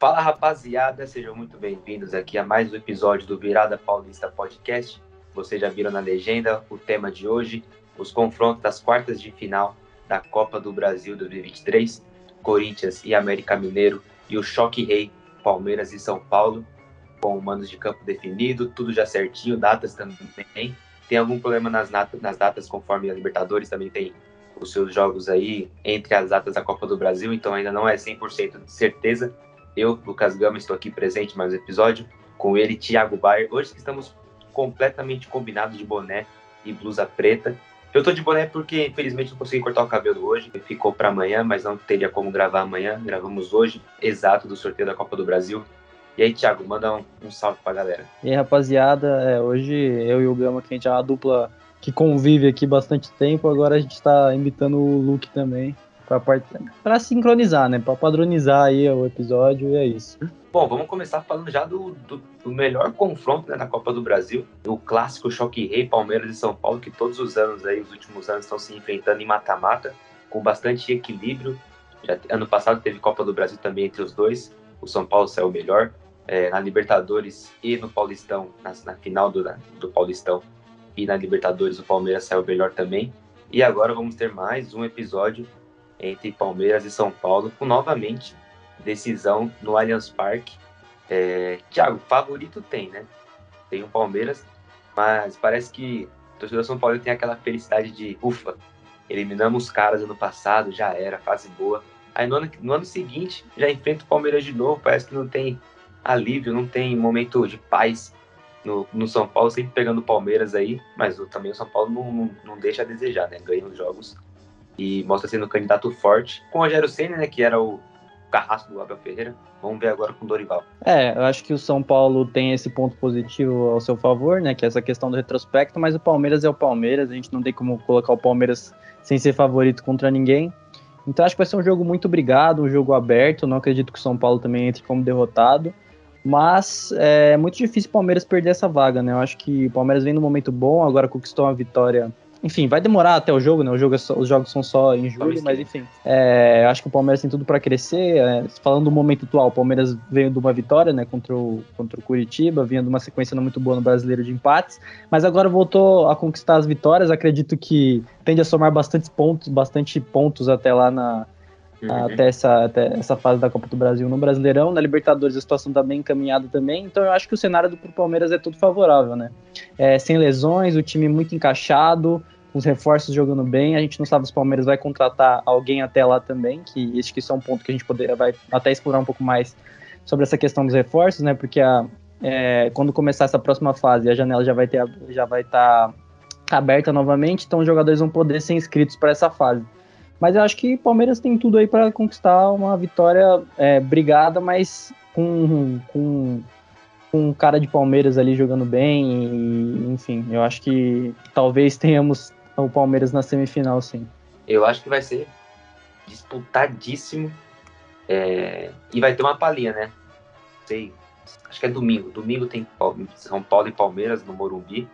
Fala rapaziada, sejam muito bem-vindos aqui a mais um episódio do Virada Paulista Podcast. Vocês já viram na legenda o tema de hoje, os confrontos das quartas de final da Copa do Brasil 2023, Corinthians e América Mineiro e o choque rei Palmeiras e São Paulo, com manos de campo definido, tudo já certinho, datas também. Tem algum problema nas, nas datas, conforme a Libertadores também tem os seus jogos aí entre as datas da Copa do Brasil, então ainda não é 100% de certeza. Eu, Lucas Gama, estou aqui presente mais um episódio com ele, Thiago Bayer. Hoje estamos completamente combinados de boné e blusa preta. Eu tô de boné porque, infelizmente, não consegui cortar o cabelo hoje. Ficou para amanhã, mas não teria como gravar amanhã. Gravamos hoje, exato, do sorteio da Copa do Brasil. E aí, Thiago, manda um, um salve pra galera. E aí, rapaziada, é, hoje eu e o Gama, que a gente é uma dupla que convive aqui bastante tempo, agora a gente está imitando o Luke também para sincronizar, né? Para padronizar aí o episódio e é isso. Bom, vamos começar falando já do, do, do melhor confronto né, na Copa do Brasil, o clássico choque rei Palmeiras e São Paulo, que todos os anos aí, os últimos anos, estão se enfrentando em mata-mata, com bastante equilíbrio. Já, ano passado teve Copa do Brasil também entre os dois, o São Paulo saiu melhor. É, na Libertadores e no Paulistão, na, na final do, do Paulistão e na Libertadores o Palmeiras saiu melhor também. E agora vamos ter mais um episódio entre Palmeiras e São Paulo, com novamente decisão no Allianz Parque. É, favorito tem, né? Tem o Palmeiras, mas parece que o torcedor São Paulo tem aquela felicidade de ufa, eliminamos os caras ano passado, já era, fase boa. Aí no ano, no ano seguinte já enfrenta o Palmeiras de novo, parece que não tem alívio, não tem momento de paz no, no São Paulo, sempre pegando o Palmeiras aí, mas também o São Paulo não, não, não deixa a desejar, né? Ganha os jogos e mostra sendo um candidato forte. Com o Rogério Senna, né, que era o carrasco do Abel Ferreira. Vamos ver agora com o Dorival. É, eu acho que o São Paulo tem esse ponto positivo ao seu favor, né, que é essa questão do retrospecto, mas o Palmeiras é o Palmeiras, a gente não tem como colocar o Palmeiras sem ser favorito contra ninguém. Então acho que vai ser um jogo muito brigado, um jogo aberto, não acredito que o São Paulo também entre como derrotado. Mas é muito difícil o Palmeiras perder essa vaga, né? Eu acho que o Palmeiras vem num momento bom, agora conquistou uma vitória enfim, vai demorar até o jogo, né? O jogo é só, os jogos são só em julho, mas enfim. É, acho que o Palmeiras tem tudo para crescer. É, falando do momento atual, o Palmeiras veio de uma vitória, né? Contra o, contra o Curitiba, vinha de uma sequência não muito boa no brasileiro de empates, mas agora voltou a conquistar as vitórias. Acredito que tende a somar bastante pontos, bastante pontos até lá na. Até, essa, até essa fase da Copa do Brasil no Brasileirão. Na Libertadores a situação está bem encaminhada também, então eu acho que o cenário do Palmeiras é tudo favorável, né? É, sem lesões, o time muito encaixado, os reforços jogando bem. A gente não sabe se o Palmeiras vai contratar alguém até lá também, que esse que é um ponto que a gente poderia vai até explorar um pouco mais sobre essa questão dos reforços, né? Porque a, é, quando começar essa próxima fase, a janela já vai ter já vai estar tá aberta novamente, então os jogadores vão poder ser inscritos para essa fase. Mas eu acho que o Palmeiras tem tudo aí para conquistar uma vitória é, brigada, mas com, com com cara de Palmeiras ali jogando bem, e, enfim, eu acho que talvez tenhamos o Palmeiras na semifinal, sim. Eu acho que vai ser disputadíssimo. É... E vai ter uma palhinha, né? Sei. Acho que é domingo. Domingo tem São Paulo e Palmeiras no Morumbi.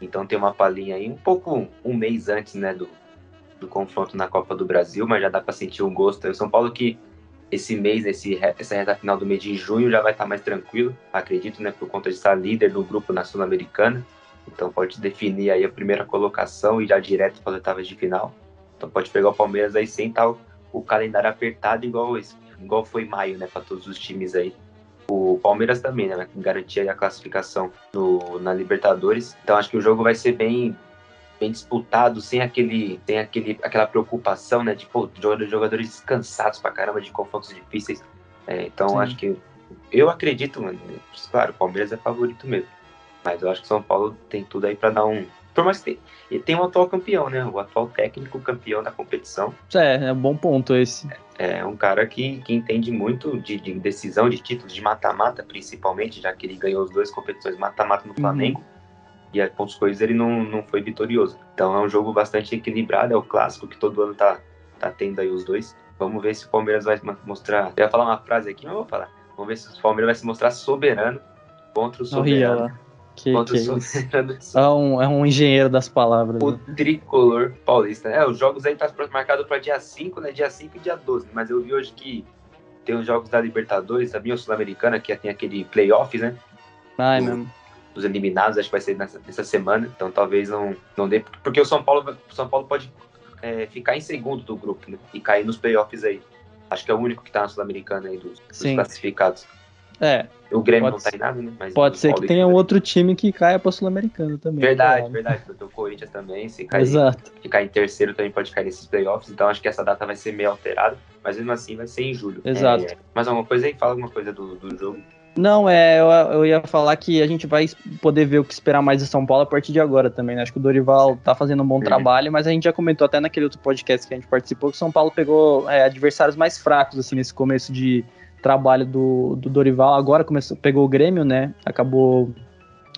Então tem uma palhinha aí, um pouco um mês antes, né, do, do confronto na Copa do Brasil, mas já dá para sentir um gosto. O São Paulo que esse mês, esse, essa reta final do mês de junho já vai estar mais tranquilo, acredito, né, por conta de estar líder do grupo na Sul-Americana. Então pode definir aí a primeira colocação e já direto para as oitavas de final. Então pode pegar o Palmeiras aí sem estar o, o calendário apertado igual esse, igual foi maio, né, para todos os times aí. O Palmeiras também, né, garantir a classificação no, na Libertadores. Então acho que o jogo vai ser bem bem disputado, sem aquele, sem aquele, aquela preocupação, né, de pô, jogadores descansados pra caramba de confrontos difíceis. É, então Sim. acho que eu acredito, mano, claro, o Palmeiras é favorito mesmo. Mas eu acho que o São Paulo tem tudo aí para dar um. Por mais que e tem o atual campeão, né? O atual técnico campeão da competição. É, é um bom ponto esse. É, é um cara que, que entende muito de, de decisão, de títulos, de mata-mata, principalmente, já que ele ganhou as duas competições mata-mata no uhum. Flamengo. Uhum. E a pontos coisas ele não, não foi vitorioso. Então é um jogo bastante equilibrado, é o clássico que todo ano tá, tá tendo aí os dois. Vamos ver se o Palmeiras vai mostrar. Eu ia falar uma frase aqui, mas vou falar. Vamos ver se o Palmeiras vai se mostrar soberano contra o soberano. Que, que é, um, é um engenheiro das palavras. O né? tricolor paulista. É, os jogos aí tá marcado para dia 5, né? Dia 5 e dia 12. Mas eu vi hoje que tem os jogos da Libertadores, também o Sul-Americana, que tem aquele playoffs, né? Ah, é mesmo. Os eliminados, acho que vai ser nessa, nessa semana. Então talvez não, não dê. Porque o São Paulo, o São Paulo pode é, ficar em segundo do grupo, né? E cair nos playoffs aí. Acho que é o único que tá na Sul-Americana aí dos, dos classificados. É, O Grêmio não tá em nada, né? Mas pode ser que tenha também. outro time que caia pra Sul-Americano também. Verdade, claro. verdade. Porque o Corinthians também, se cair, Exato. ficar em terceiro também pode cair nesses playoffs. Então acho que essa data vai ser meio alterada. Mas mesmo assim vai ser em julho. Exato. É, mais alguma coisa aí? Fala alguma coisa do, do jogo. Não, é, eu, eu ia falar que a gente vai poder ver o que esperar mais de São Paulo a partir de agora também, né? Acho que o Dorival tá fazendo um bom Uhum. trabalho, mas a gente já comentou até naquele outro podcast que a gente participou que o São Paulo pegou é, adversários mais fracos, assim, nesse começo de trabalho do, do Dorival. Agora começou, pegou o Grêmio, né? Acabou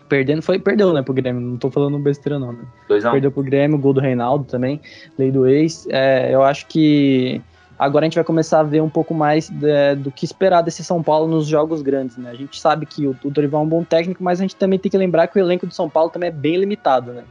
perdendo, foi, perdeu, né, pro Grêmio, não tô falando besteira não, né? 2x1. Perdeu pro Grêmio, gol do Reinaldo também, lei do ex. É, eu acho que agora a gente vai começar a ver um pouco mais de- do que esperar desse São Paulo nos jogos grandes, né? A gente sabe que o, o Dorival é um bom técnico, mas a gente também tem que lembrar que o elenco do São Paulo também é bem limitado, né?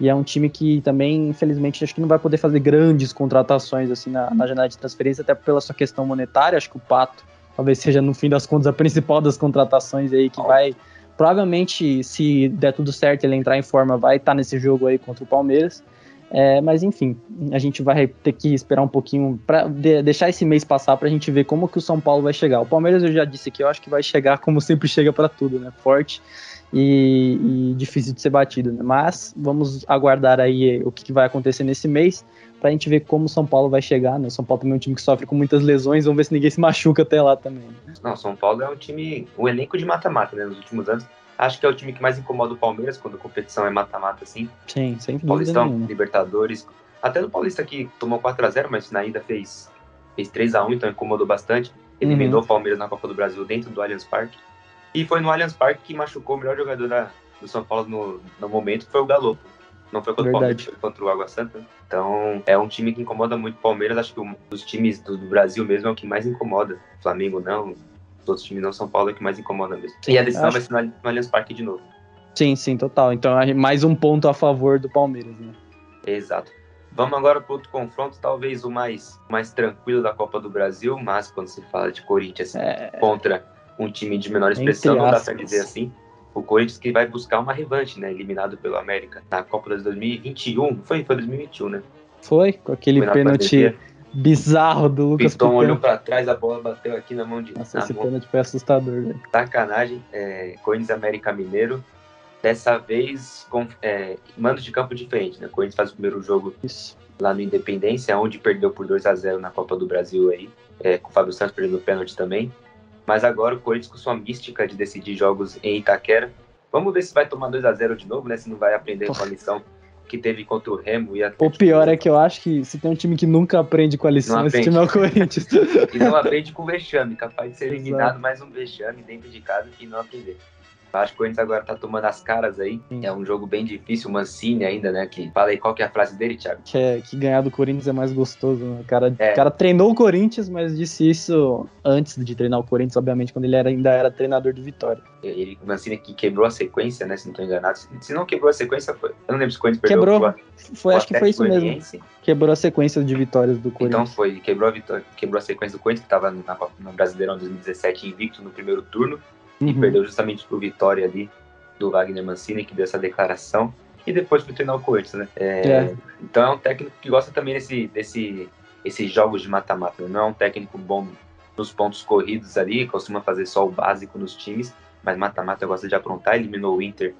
E é um time que também, infelizmente, acho que não vai poder fazer grandes contratações assim na, na janela de transferência, até pela sua questão monetária. Acho que o Pato talvez seja, no fim das contas, a principal das contratações aí que vai. Provavelmente, se der tudo certo, ele entrar em forma, vai estar nesse jogo aí contra o Palmeiras. É, mas enfim, a gente vai ter que esperar um pouquinho para deixar esse mês passar pra gente ver como que o São Paulo vai chegar. O Palmeiras eu já disse que eu acho que vai chegar como sempre chega pra tudo, né? Forte e, e difícil de ser batido, né? Mas vamos aguardar aí o que, que vai acontecer nesse mês pra gente ver como o São Paulo vai chegar, né? O São Paulo também é um time que sofre com muitas lesões, vamos ver se ninguém se machuca até lá também. né? Não, São Paulo é um time, um elenco de mata-mata, né? Nos últimos anos. Acho que é o time que mais incomoda o Palmeiras quando a competição é mata-mata, assim. Sim, sem Paulistão, nenhuma. Libertadores. Até no Paulista que tomou 4x0, mas na ida fez, fez 3x1, então incomodou bastante. Eliminou o Palmeiras na Copa do Brasil dentro do Allianz Parque. E foi no Allianz Parque que machucou o melhor jogador da- do São Paulo no, no momento, que foi o Galo. Não foi contra o Palmeiras, Verdade. foi contra o Água Santa. Então, é um time que incomoda muito o Palmeiras. Acho que um dos times do, do Brasil mesmo é o que mais incomoda. Flamengo não, outros times não, São Paulo é que mais incomoda mesmo. E a decisão Acho- vai ser no, Allianz Parque de novo. Sim, sim, total. Então é mais um ponto a favor do Palmeiras, né? Exato. Vamos agora para outro confronto, talvez o mais, mais tranquilo da Copa do Brasil, mas quando se fala de Corinthians É, contra um time de menor expressão, Entre não dá para dizer assim. O Corinthians que vai buscar uma revanche, né? Eliminado pelo América na Copa de 2021. Foi, foi 2021, né? foi com aquele pênalti. Bizarro do O Lucas Piton olhou Piton. para trás, a bola bateu aqui na mão de Nossa, na esse mão. pênalti foi assustador, velho. Sacanagem. É, Corinthians América Mineiro. Dessa vez, com é, mando de campo diferente, né? Corinthians faz o primeiro jogo Isso. lá no Independência, onde perdeu por 2 a 0 na Copa do Brasil aí, é, com o Fábio Santos perdendo o pênalti também. Mas agora o Corinthians com sua mística de decidir jogos em Itaquera. Vamos ver se vai tomar 2 a 0 de novo, né? Se não vai aprender com a lição que teve contra o Remo e O Atlético pior é que eu acho que se tem um time que nunca aprende com a lição, esse time é o Corinthians. E não aprende com vexame, capaz de ser Exato. eliminado mais um vexame dentro de casa e não aprender. Acho que o Corinthians agora tá tomando as caras aí. Sim. É um jogo bem difícil, o Mancini ainda, né? Que fala aí qual que é a frase dele, Thiago. que, é, que ganhar do Corinthians é mais gostoso. Né? O, cara, É. o cara treinou o Corinthians, mas disse isso antes de treinar o Corinthians, obviamente, quando ele era- ainda era treinador do Vitória. Ele, o Mancini que quebrou a sequência, né? Se não tô enganado. Se não quebrou a sequência, foi. Eu não lembro se o Corinthians perdeu Quebrou. Foi, acho que foi isso mesmo. Quebrou a sequência de vitórias do Então Corinthians. foi, quebrou a, vitória, quebrou a sequência do Corinthians, que estava na, no Brasileirão 2017 invicto no primeiro turno, e Uhum. perdeu justamente pro Vitória ali, do Wagner Mancini, que deu essa declaração, e depois foi treinar o Corinthians, né? É, É. Então é um técnico que gosta também desse, desse, esses jogos de mata-mata, né? não é um técnico bom nos pontos corridos ali, costuma fazer só o básico nos times, mas mata-mata gosta de aprontar, eliminou o Inter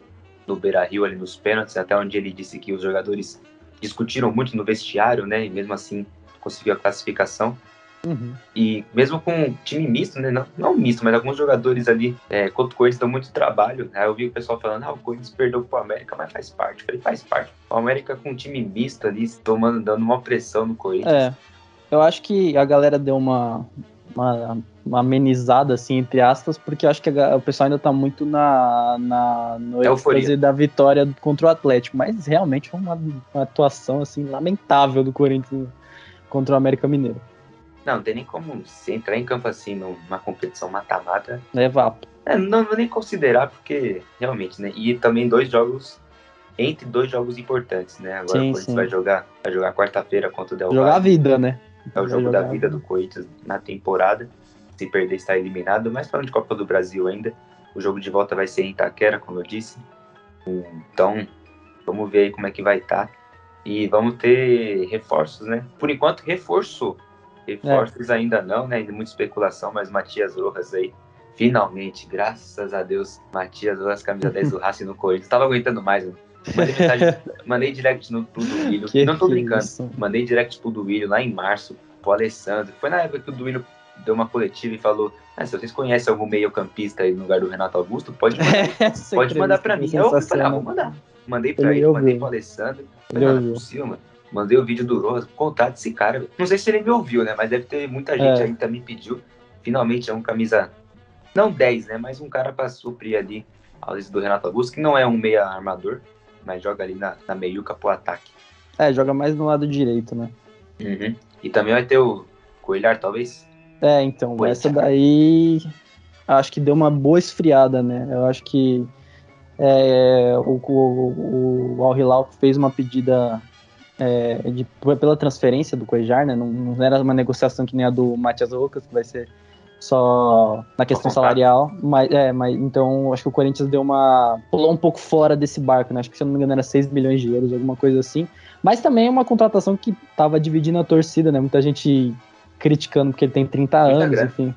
no Beira-Rio ali nos pênaltis, até onde ele disse que os jogadores discutiram muito no vestiário, né? E mesmo assim conseguiu a classificação. Uhum. E mesmo com time misto, né? Não, não misto, mas alguns jogadores ali é, contra o Corinthians dão muito trabalho. Aí eu vi o pessoal falando, ah, o Corinthians perdeu pro América, mas faz parte. Eu falei, faz parte. O América com um time misto ali, tomando, dando uma pressão no Corinthians. É, eu acho que a galera deu uma, uma, uma amenizada, assim, entre aspas, porque eu acho que a o pessoal ainda tá muito na, na, no êxtase da vitória contra o Atlético, mas realmente foi uma, uma atuação, assim, lamentável do Corinthians contra o América Mineiro. Não, não tem nem como se entrar em campo assim numa competição mata-mata. É vapo. É, não vou nem considerar, porque realmente, né? E também dois jogos, entre dois jogos importantes, né? Agora Sim, o Corinthians vai jogar, vai jogar quarta-feira contra o Del Jogar a vida, né? É o Vai jogo da vida do Corinthians na temporada. se perder está eliminado, mas falando de Copa do Brasil ainda, o jogo de volta vai ser em Itaquera, como eu disse. Então, vamos ver aí como é que vai estar. Tá. E vamos ter reforços, né? Por enquanto, reforçou. Reforços é. ainda não, né? Ainda muita especulação, mas Matias Rojas aí, finalmente, graças a Deus, Matias Rojas, camisa 10 do Racing no Corinthians. Tava aguentando mais, mano. Mandei, mensagem, mandei direct no pro Duílio. não tô brincando. Isso? Mandei direct pro Duílio lá em março, pro Alessandro. Foi na época que o Duílio deu uma coletiva e falou: ah, se vocês conhecem algum meio-campista aí no lugar do Renato Augusto, pode mandar, pode mandar pra mim. Eu falei, ah, vou mandar. Mandei pra ele, ele mandei pro Alessandro. Falei, não, é possível, mano. Mandei o vídeo do Rojas, contato desse cara. Não sei se ele me ouviu, né? Mas deve ter muita gente é. aí também pediu. Finalmente é um camisa, não 10, né? Mas um cara pra suprir ali a lista do Renato Augusto, que não é um meia armador, mas joga ali na, na meiuca pro ataque. É, joga mais no lado direito, né? Uhum. E também vai ter o Coelhar, talvez? É, então, Coelhar. essa daí acho que deu uma boa esfriada, né? Eu acho que é, o, o, o Al Hilal fez uma pedida é, de, pela transferência do Coejar, né? Não, não, era uma negociação que nem a do Matias Rocas, que vai ser só na questão salarial, mas, é, mas então acho que o Corinthians deu uma. pulou um pouco fora desse barco, né? Acho que se eu não me engano era 6 milhões de euros, alguma coisa assim. Mas também é uma contratação que tava dividindo a torcida, né? Muita gente criticando porque ele tem 30 anos, enfim.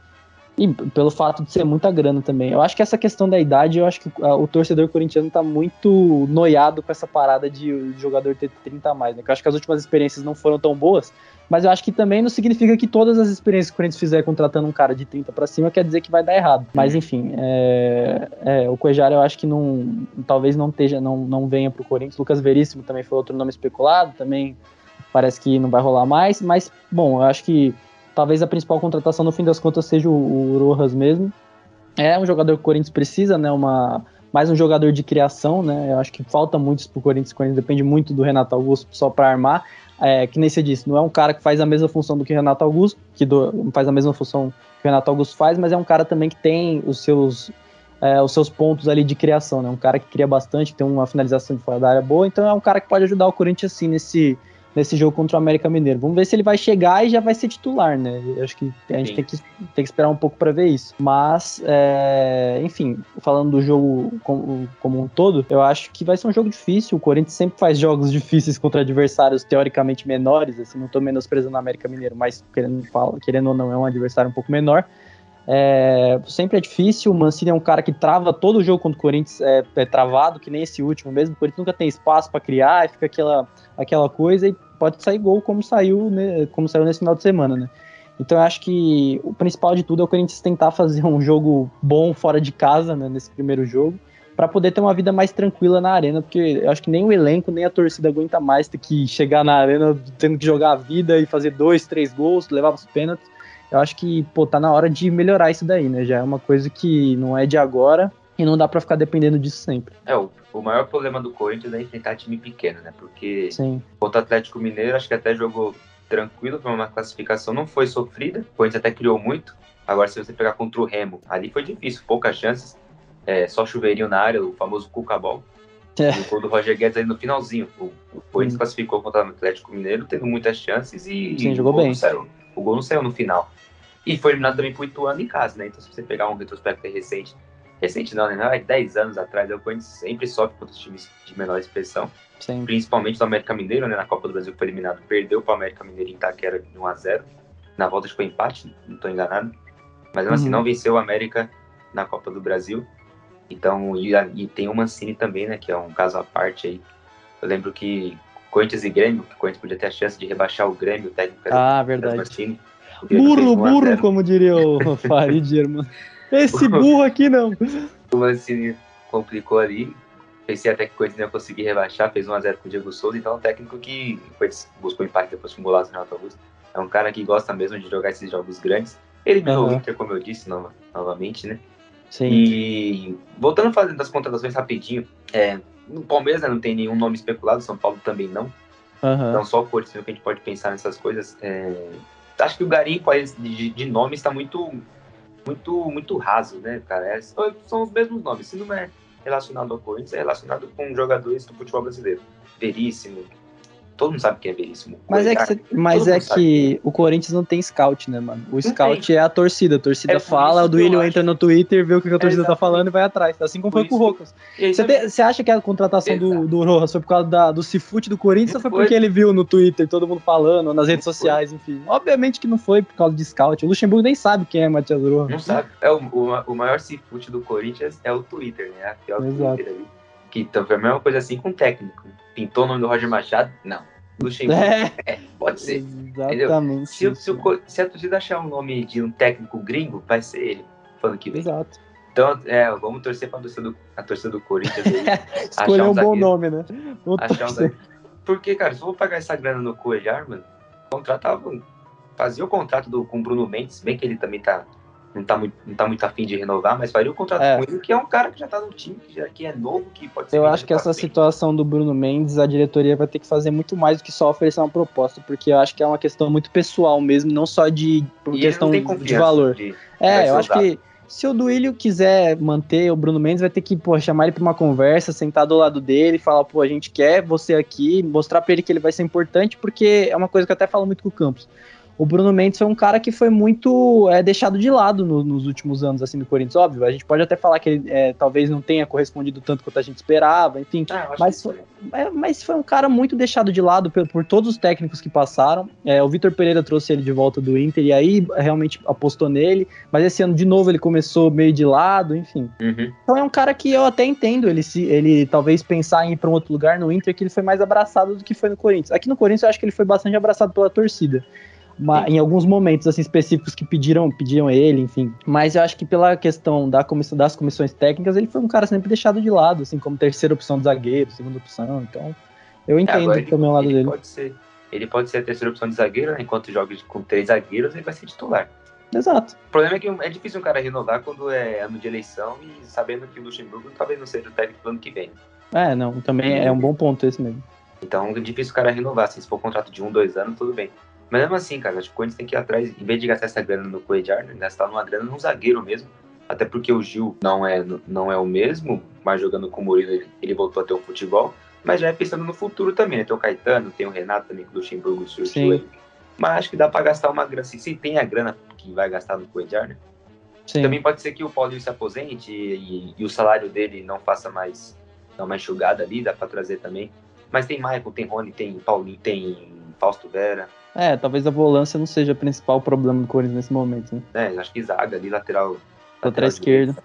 E pelo fato de ser muita grana também. Eu acho que essa questão da idade, eu acho que o torcedor corintiano tá muito noiado com essa parada de o jogador ter 30 a mais, né? eu acho que as últimas experiências não foram tão boas, mas eu acho que também não significa que todas as experiências que o Corinthians fizer contratando um cara de 30 para cima quer dizer que vai dar errado. Mas enfim, é, é, o Cuejar eu acho que não, talvez não esteja, não, não venha pro Corinthians. Lucas Veríssimo também foi outro nome especulado, também parece que não vai rolar mais, mas bom, eu acho que talvez a principal contratação no fim das contas seja o, o Rojas mesmo. É um jogador que o Corinthians precisa, né? Uma, mais um jogador de criação, né? Eu acho que falta muito isso pro Corinthians. O Corinthians depende muito do Renato Augusto só para armar. É, que nem você disse, não é um cara que faz a mesma função do que o Renato Augusto, que do, faz a mesma função que o Renato Augusto faz, mas é um cara também que tem os seus, é, os seus pontos ali de criação, né? Um cara que cria bastante, tem uma finalização de fora da área boa, então é um cara que pode ajudar o Corinthians assim nesse, nesse jogo contra o América Mineiro. Vamos ver se ele vai chegar e já vai ser titular, né? Eu acho que a gente tem que, tem que esperar um pouco para ver isso. Mas, é, enfim, falando do jogo como, como, um todo, eu acho que vai ser um jogo difícil. O Corinthians sempre faz jogos difíceis contra adversários teoricamente menores, assim, não tô menosprezando o América Mineiro, mas querendo, querendo ou não, é um adversário um pouco menor. É, sempre é difícil. O Mancini é um cara que trava todo o jogo contra o Corinthians, é, é travado, que nem esse último mesmo. O Corinthians nunca tem espaço para criar, fica aquela, aquela coisa e pode sair gol como saiu, né, como saiu nesse final de semana, né? Então eu acho que o principal de tudo é o Corinthians tentar fazer um jogo bom fora de casa, né, nesse primeiro jogo, para poder ter uma vida mais tranquila na arena, porque eu acho que nem o elenco, nem a torcida aguenta mais ter que chegar na arena tendo que jogar a vida e fazer dois, três gols, levar os pênaltis eu acho que, pô, tá na hora de melhorar isso daí, né? Já é uma coisa que não é de agora e não dá para ficar dependendo disso sempre. É, o, o maior problema do Corinthians é enfrentar time pequeno, né? Porque Sim. contra o Atlético Mineiro, acho que até jogou tranquilo, foi uma classificação não foi sofrida, o Corinthians até criou muito. Agora, se você pegar contra o Remo, ali foi difícil, poucas chances, é, só chuveirinho na área, o famoso cuca-bol. É. O gol do Roger Guedes aí no finalzinho. O, o Corinthians hum. classificou contra o Atlético Mineiro, tendo muitas chances e. Sim, jogou bem. Saiu, o gol não saiu no final. E foi eliminado também por Ituano em casa, né? Então, se você pegar um retrospecto recente, recente não, né? 10 anos atrás, o Corinthians sempre sofre contra os times de menor expressão. Sim. Principalmente do América Mineiro, né? Na Copa do Brasil que foi eliminado, perdeu para o América Mineiro em Itaquera de 1x0. Na volta foi empate, não estou enganado. Mas assim, uhum. assim, não venceu o América na Copa do Brasil. Então, e, e, tem o Mancini também, né? Que é um caso à parte aí. Eu lembro que Corinthians e Grêmio, que o Corinthians podia ter a chance de rebaixar o Grêmio, o técnico ah, verdade. Mancini Burro, burro, como diria o Farid, irmão. Esse burro aqui não. O Mancini complicou ali. Pensei até que o Corinthians ia conseguir rebaixar, fez 1x0 com o Diego Souza, então é um técnico que buscou empate depois com o golaço no Renato Augusto. É um cara que gosta mesmo de jogar esses jogos grandes. Ele uhum. o Inter, como eu disse, nova, novamente, né? Sim. E voltando a fazer das contratações rapidinho, é, no Palmeiras né, não tem nenhum nome especulado, São Paulo também não. Uhum. Então só o Corinthians que a gente pode pensar nessas coisas. É, acho que o garimpo de, de nome está muito, muito, muito raso, né, cara? É, são os mesmos nomes. Se não é relacionado ao Corinthians, é relacionado com jogadores do futebol brasileiro. Veríssimo, todo mundo sabe quem é Veríssimo. Mas é que, cê, mas é que o Corinthians não tem scout, né, mano? O scout tem. é a torcida. A torcida é fala, o Duílio entra no Twitter, vê o que a torcida é tá falando e vai atrás. Assim como por foi com o Rojas. Você acha que a contratação do, do Rojas foi por causa da, do Cifute do Corinthians ou foi porque ele viu no Twitter todo mundo falando, nas redes sociais, enfim? Obviamente que não foi por causa de scout. O Luxemburgo nem sabe quem é Matias Rojas. Não sabe. É o, o, o maior Cifute do Corinthians é o Twitter, né? É o Exato. Twitter ali. Que então, foi a mesma coisa assim com o técnico. Pintou o nome do Roger Machado? Não. Luxemburgo? É, é pode ser. Exatamente. Se, se, o, se, a torcida achar um nome de um técnico gringo, vai ser ele, falando que vem. Exato. Então, é, vamos torcer para a torcida do, Corinthians. Escolher um, um bom nome, né? achar um Porque, cara, se eu vou pagar essa grana no Coelhar, mano, contratava, fazia o contrato do, com o Bruno Mendes, bem que ele também tá não tá muito, não tá muito afim de renovar, mas faria o contrato é. com ele, que é um cara que já tá no time, que, já, que é novo, que pode ser. Eu acho que essa frente. situação do Bruno Mendes, a diretoria vai ter que fazer muito mais do que só oferecer uma proposta, porque eu acho que é uma questão muito pessoal mesmo, não só de por questão de valor. De, é, eu acho que se o Duílio quiser manter o Bruno Mendes, vai ter que pô, chamar ele para uma conversa, sentar do lado dele, falar, pô, a gente quer você aqui, mostrar para ele que ele vai ser importante, porque é uma coisa que eu até falo muito com o Campos o Bruno Mendes foi um cara que foi muito é, deixado de lado no, nos últimos anos, assim, do Corinthians. Óbvio, a gente pode até falar que ele é, talvez não tenha correspondido tanto quanto a gente esperava, enfim. Ah, mas, foi, é, mas foi um cara muito deixado de lado por, por todos os técnicos que passaram. É, o Vitor Pereira trouxe ele de volta do Inter e aí realmente apostou nele. Mas esse ano, de novo, ele começou meio de lado, enfim. Uhum. Então é um cara que eu até entendo ele, se, ele talvez pensar em ir para um outro lugar no Inter, que ele foi mais abraçado do que foi no Corinthians. Aqui no Corinthians eu acho que ele foi bastante abraçado pela torcida em alguns momentos assim específicos que pediram pediam ele, enfim. Mas eu acho que pela questão da comissão, das comissões técnicas, ele foi um cara sempre deixado de lado, assim, como terceira opção de zagueiro, segunda opção. Então, eu é, entendo é, também o lado dele. Pode ser, ele pode ser a terceira opção de zagueiro, né? enquanto joga com três zagueiros, ele vai ser titular. Exato. O problema é que é difícil um cara renovar quando é ano de eleição e sabendo que o Luxemburgo talvez não seja o técnico do ano que vem. É, não, também é um bom ponto esse mesmo. Então é difícil o cara renovar. Assim, se for um contrato de um, dois anos, tudo bem. Mas mesmo assim, cara, acho que o Corinthians tem que ir atrás, em vez de gastar essa grana no Coedjar, né, gastar uma grana num zagueiro mesmo. Até porque o Gil não é, não é o mesmo, mas jogando com o Murilo ele, ele voltou a ter o futebol. Mas já é pensando no futuro também, né? Tem o Caetano, tem o Renato também, que o Luxemburgo surgiu aí. Mas acho que dá para gastar uma grana, assim, se tem a grana que vai gastar no Coedjar, né? Sim. Também pode ser que o Paulinho se aposente e, e, o salário dele não faça mais, mais enxugada ali, dá para trazer também. Mas tem Michael, tem Rony, tem Paulinho, tem Fausto Vera. É, talvez a volância não seja o principal problema do Corinthians nesse momento, né? É, acho que zaga ali, lateral. Lateral esquerdo.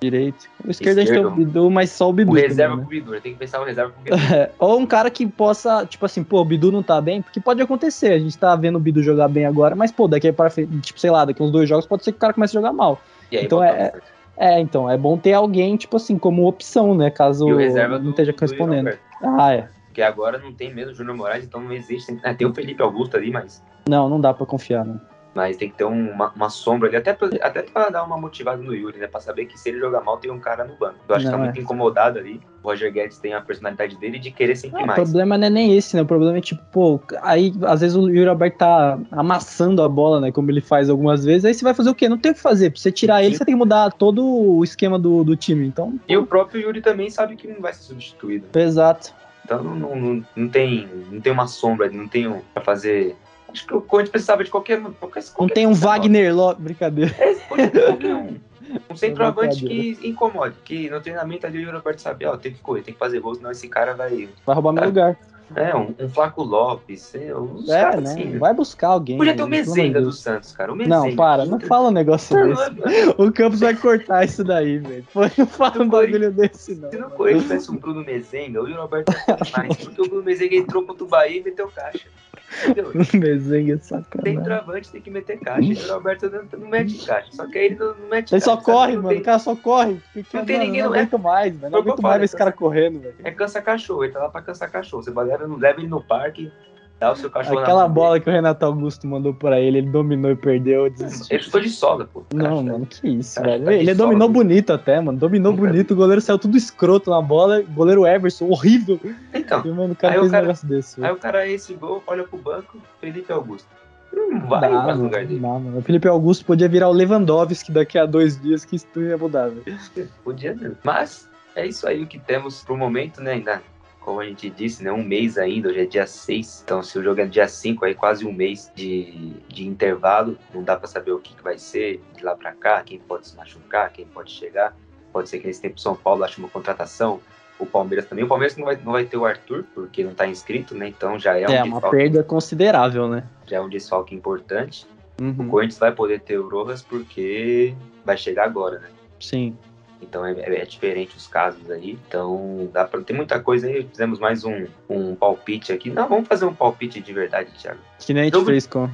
Direito. O esquerdo, esquerdo a gente tem o Bidu, mas só o Bidu. O reserva também, né? pro Bidu, tem que pensar o reserva pro Bidu. É, ou um cara que possa, tipo assim, pô, o Bidu não tá bem, porque pode acontecer. A gente tá vendo o Bidu jogar bem agora, mas, pô, daqui para tipo, sei lá, daqui uns dois jogos pode ser que o cara comece a jogar mal. Aí, então é. É, então, é bom ter alguém, tipo assim, como opção, né? Caso não esteja correspondendo. Ah, é porque agora não tem mesmo o Júnior Moraes, então não existe. Tem, tem o Felipe Augusto ali, mas. Não, não dá para confiar, né? Mas tem que ter uma, uma sombra ali, até pra, até pra dar uma motivada no Yuri, né? Pra saber que se ele jogar mal, tem um cara no banco. Eu acho não, que tá é. muito incomodado ali. O Roger Guedes tem a personalidade dele de querer sempre não, mais. O problema não é nem esse, né? O problema é tipo, pô, aí às vezes o Yuri Alberto tá amassando a bola, né? Como ele faz algumas vezes. Aí você vai fazer o quê? Não tem o que fazer. Pra você tirar Sim. ele, você tem que mudar todo o esquema do, do time. Então. Pô. E o próprio Yuri também sabe que não vai ser substituído. Exato. Então não, não, não, tem, não tem uma sombra, não tem um, pra fazer. Acho que o Conte precisava de qualquer. qualquer, qualquer não tem um Wagner Lopes, brincadeira. É, qualquer um. Um centroavante que incomode, que no treinamento ali o Roberto sabe, ó, tem que correr, tem que fazer gol, senão esse cara vai. Vai roubar meu lugar. É, um, um Flaco Lopes, é, uns é, né? Assim, vai buscar alguém. Podia ter o Mezenga do Santos, cara. Não, para, não fala um negócio desse. o Campos vai cortar isso daí, velho. Não fala um bagulho desse, não. Se não tivesse um Bruno Mezenga, o Roberto mais, porque o Bruno Mezenga entrou contra o Bahia e meteu caixa. O Mezenga é sacanagem. Tem travante, tem que meter caixa. O Roberto não, não mete caixa. Só que aí ele não, não mete ele caixa. Ele só corre, mano. Tem... O cara só corre. Porque, não tem ninguém, não, não aguento mais, velho. Não aguento mais ver esse cara correndo, velho. É cansa cachorro, ele tá lá pra cansar cachorro. Você leva, leva ele no parque, dá o seu cachorro Aquela bola dele. que o Renato Augusto mandou pra ele, ele dominou e perdeu. Desistiu. Ele chutou de sola, pô. Não, mano, que isso, velho. Tá ele dominou sola, bonito até, mano. Dominou bonito, o goleiro saiu tudo escroto na bola. Goleiro Everson, horrível. Então, e, mano, o cara fez um negócio desse. Aí o cara, esse gol, olha pro banco, Felipe Augusto. Não vai dá, no lugar dele. Não, mano. O Felipe Augusto podia virar o Lewandowski daqui a dois dias que isso ia mudar, velho. Podia mesmo. Mas é isso aí o que temos pro momento, né? Ainda como a gente disse, né, um mês ainda, hoje é dia 6, então se o jogo é dia 5, aí quase um mês de, de intervalo, não dá para saber o que, que vai ser de lá para cá, quem pode se machucar, quem pode chegar, pode ser que nesse tempo São Paulo ache uma contratação, o Palmeiras também, o Palmeiras não vai, não vai ter o Arthur, porque não tá inscrito, né, então já é, um É uma desfalque, perda considerável, né? Já é um desfalque importante, uhum. o Corinthians vai poder ter o Rojas porque vai chegar agora, né? Sim. Então é, é, diferente os casos aí. Então dá para ter muita coisa aí. Fizemos mais um, um palpite aqui. Não, vamos fazer um palpite de verdade, Thiago. Que nem a gente jogo, fez com...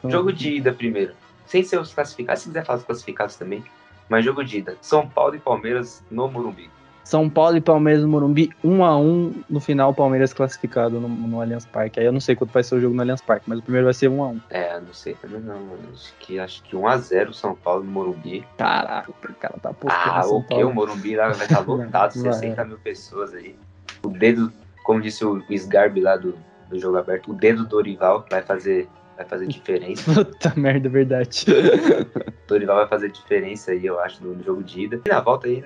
com. Jogo de ida primeiro. Sem ser os classificados. Se quiser falar os classificados também. Mas jogo de ida. São Paulo e Palmeiras no Morumbi. São Paulo e Palmeiras no Morumbi, 1 a 1 no final Palmeiras classificado no, no Allianz Parque. Aí eu não sei quanto vai ser o jogo no Allianz Parque, mas o primeiro vai ser 1 a 1 É, não sei também não, Acho que, acho que 1 a 0 São Paulo no Morumbi. Caraca, o cara tá apostando Ah, o que? O Morumbi lá vai estar tá lotado, 60 mil pessoas aí. O dedo, como disse o Sgarbi lá do, do jogo aberto, o dedo do Dorival vai fazer vai fazer diferença. Puta merda, é verdade. Dorival vai fazer diferença aí, eu acho, no jogo de ida. E na volta aí,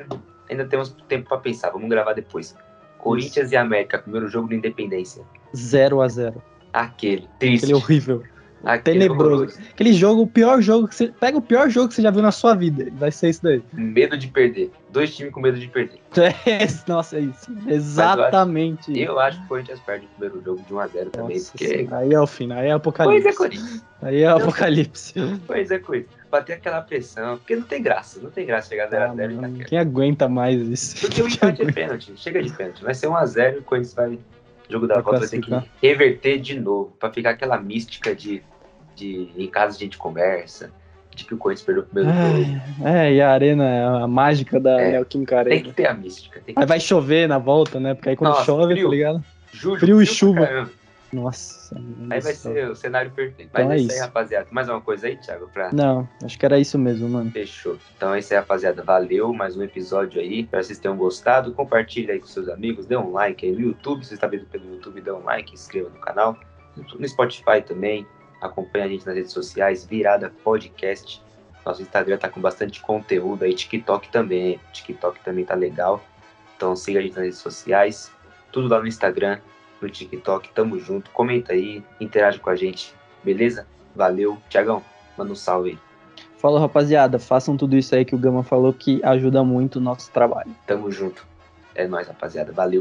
ainda temos tempo para pensar, vamos gravar depois. Corinthians Isso. e América, primeiro jogo do Independência. 0 a 0 Aquele. Triste. Aquele horrível. Aquele Tenebroso. horroroso. Aquele jogo, o pior jogo que você. Pega o pior jogo que você já viu na sua vida. Vai ser isso daí. Medo de perder. Dois times com medo de perder. É, nossa, é isso. Exatamente. Eu acho, eu acho que o Corinthians perde o primeiro jogo de 1x0 também. Porque... Aí é o fim, aí é apocalipse. Pois é, Corinthians. Aí é apocalipse. Pois é, Corinthians. Bater aquela pressão. Porque não tem graça. Não tem graça chegar 0x0 ah, Quem aguenta mais isso? Porque o empate é pênalti. Chega de pênalti. Vai ser 1x0 e o Corinthians vai. O jogo da vai volta vai ter que reverter de novo. Pra ficar aquela mística de de em casa a gente conversa, de que o Corinthians perdeu o primeiro jogo. É, e a arena, é a mágica da é, Neoquímica Arena. Tem que ter a mística. Aí vai chover na volta, né? Porque aí quando Nossa, chove, frio. tá ligado? Julho, frio e chuva. Nossa. Aí vai ser o cenário perfeito. Mas então é, é isso aí, rapaziada. Mais uma coisa aí, Thiago? Pra... Não, acho que era isso mesmo, mano. Fechou. Então é isso aí, rapaziada. Valeu. Mais um episódio aí. Espero que vocês tenham gostado. Compartilha aí com seus amigos. Dê um like aí no YouTube. Se você está vendo pelo YouTube, dê um like. Inscreva no canal. No Spotify também. Acompanhe a gente nas redes sociais, Virada Podcast. Nosso Instagram tá com bastante conteúdo aí, TikTok também. TikTok também tá legal. Então siga a gente nas redes sociais. Tudo lá no Instagram, no TikTok. Tamo junto. Comenta aí, interage com a gente. Beleza? Valeu. Tiagão, manda um salve aí. Fala, rapaziada. Façam tudo isso aí que o Gama falou que ajuda muito o nosso trabalho. Tamo junto. É nóis, rapaziada. Valeu.